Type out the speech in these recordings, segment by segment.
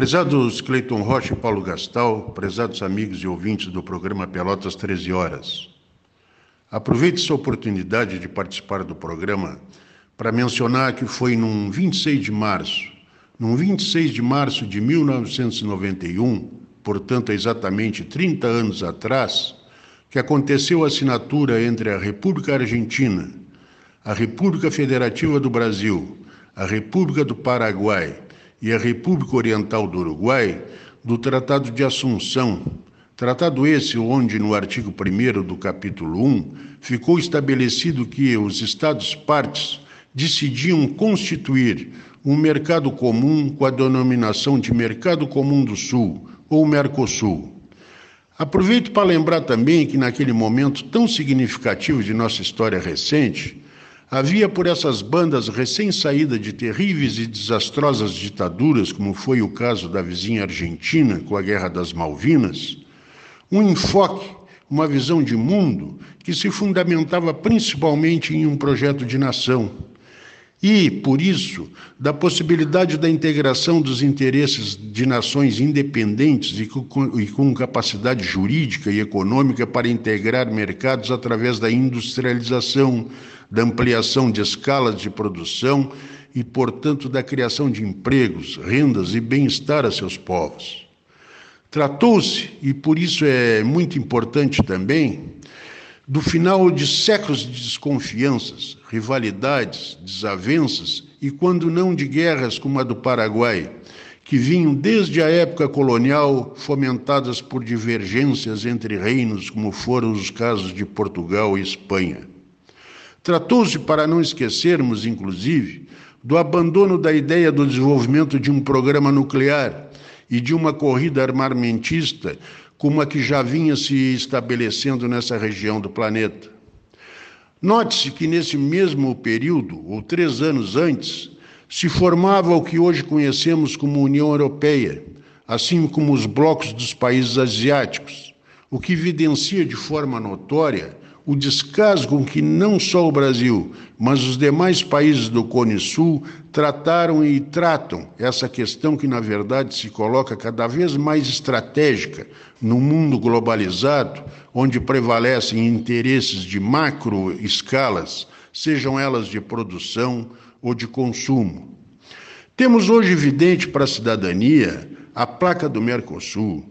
Prezados Cleiton Rocha e Paulo Gastal, prezados amigos e ouvintes do programa Pelotas 13 Horas. Aproveito essa oportunidade de participar do programa para mencionar que foi num 26 de março, num 26 de março de 1991, portanto exatamente 30 anos atrás, que aconteceu a assinatura entre a República Argentina, a República Federativa do Brasil, a República do Paraguai e a República Oriental do Uruguai do Tratado de Assunção. Tratado esse onde, no artigo 1 do capítulo 1, ficou estabelecido que os Estados-partes decidiam constituir um mercado comum com a denominação de Mercado Comum do Sul, ou Mercosul. Aproveito para lembrar também que, naquele momento tão significativo de nossa história recente, Havia por essas bandas recém-saídas de terríveis e desastrosas ditaduras, como foi o caso da vizinha Argentina com a Guerra das Malvinas, um enfoque, uma visão de mundo que se fundamentava principalmente em um projeto de nação. E, por isso, da possibilidade da integração dos interesses de nações independentes e com, e com capacidade jurídica e econômica para integrar mercados através da industrialização, da ampliação de escalas de produção e, portanto, da criação de empregos, rendas e bem-estar a seus povos. Tratou-se, e por isso é muito importante também, do final de séculos de desconfianças, rivalidades, desavenças e, quando não, de guerras como a do Paraguai, que vinham desde a época colonial fomentadas por divergências entre reinos, como foram os casos de Portugal e Espanha. Tratou-se, para não esquecermos, inclusive, do abandono da ideia do desenvolvimento de um programa nuclear e de uma corrida armamentista como a que já vinha se estabelecendo nessa região do planeta. Note-se que nesse mesmo período, ou três anos antes, se formava o que hoje conhecemos como União Europeia, assim como os blocos dos países asiáticos, o que evidencia de forma notória o descaso com que não só o Brasil, mas os demais países do Cone Sul trataram e tratam essa questão que, na verdade, se coloca cada vez mais estratégica no mundo globalizado, onde prevalecem interesses de macro escalas, sejam elas de produção ou de consumo. Temos hoje evidente para a cidadania a placa do Mercosul.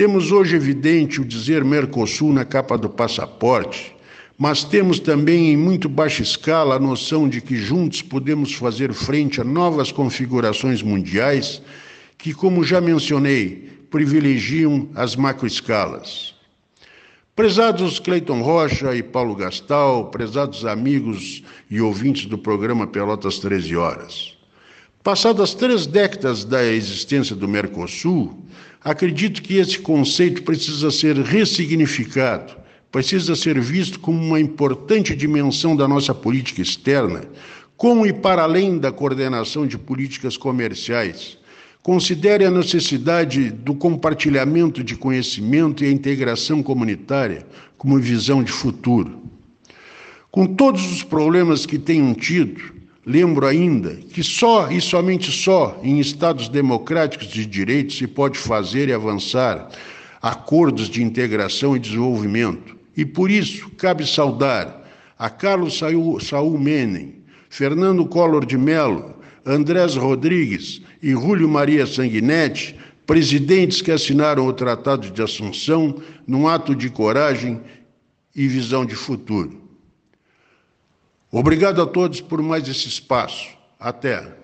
Temos hoje evidente o dizer Mercosul na capa do passaporte mas temos também em muito baixa escala a noção de que juntos podemos fazer frente a novas configurações mundiais que, como já mencionei, privilegiam as macroescalas. Prezados Cleiton Rocha e Paulo Gastal, prezados amigos e ouvintes do programa Pelotas 13 Horas. Passadas três décadas da existência do Mercosul, acredito que esse conceito precisa ser ressignificado precisa ser visto como uma importante dimensão da nossa política externa, com e para além da coordenação de políticas comerciais. Considere a necessidade do compartilhamento de conhecimento e a integração comunitária como visão de futuro. Com todos os problemas que tenham tido, lembro ainda que só e somente só em estados democráticos de direito se pode fazer e avançar acordos de integração e desenvolvimento e por isso cabe saudar a Carlos Saul Menem, Fernando Collor de Mello, Andrés Rodrigues e Júlio Maria Sanguinetti, presidentes que assinaram o Tratado de Assunção num ato de coragem e visão de futuro. Obrigado a todos por mais esse espaço. Até.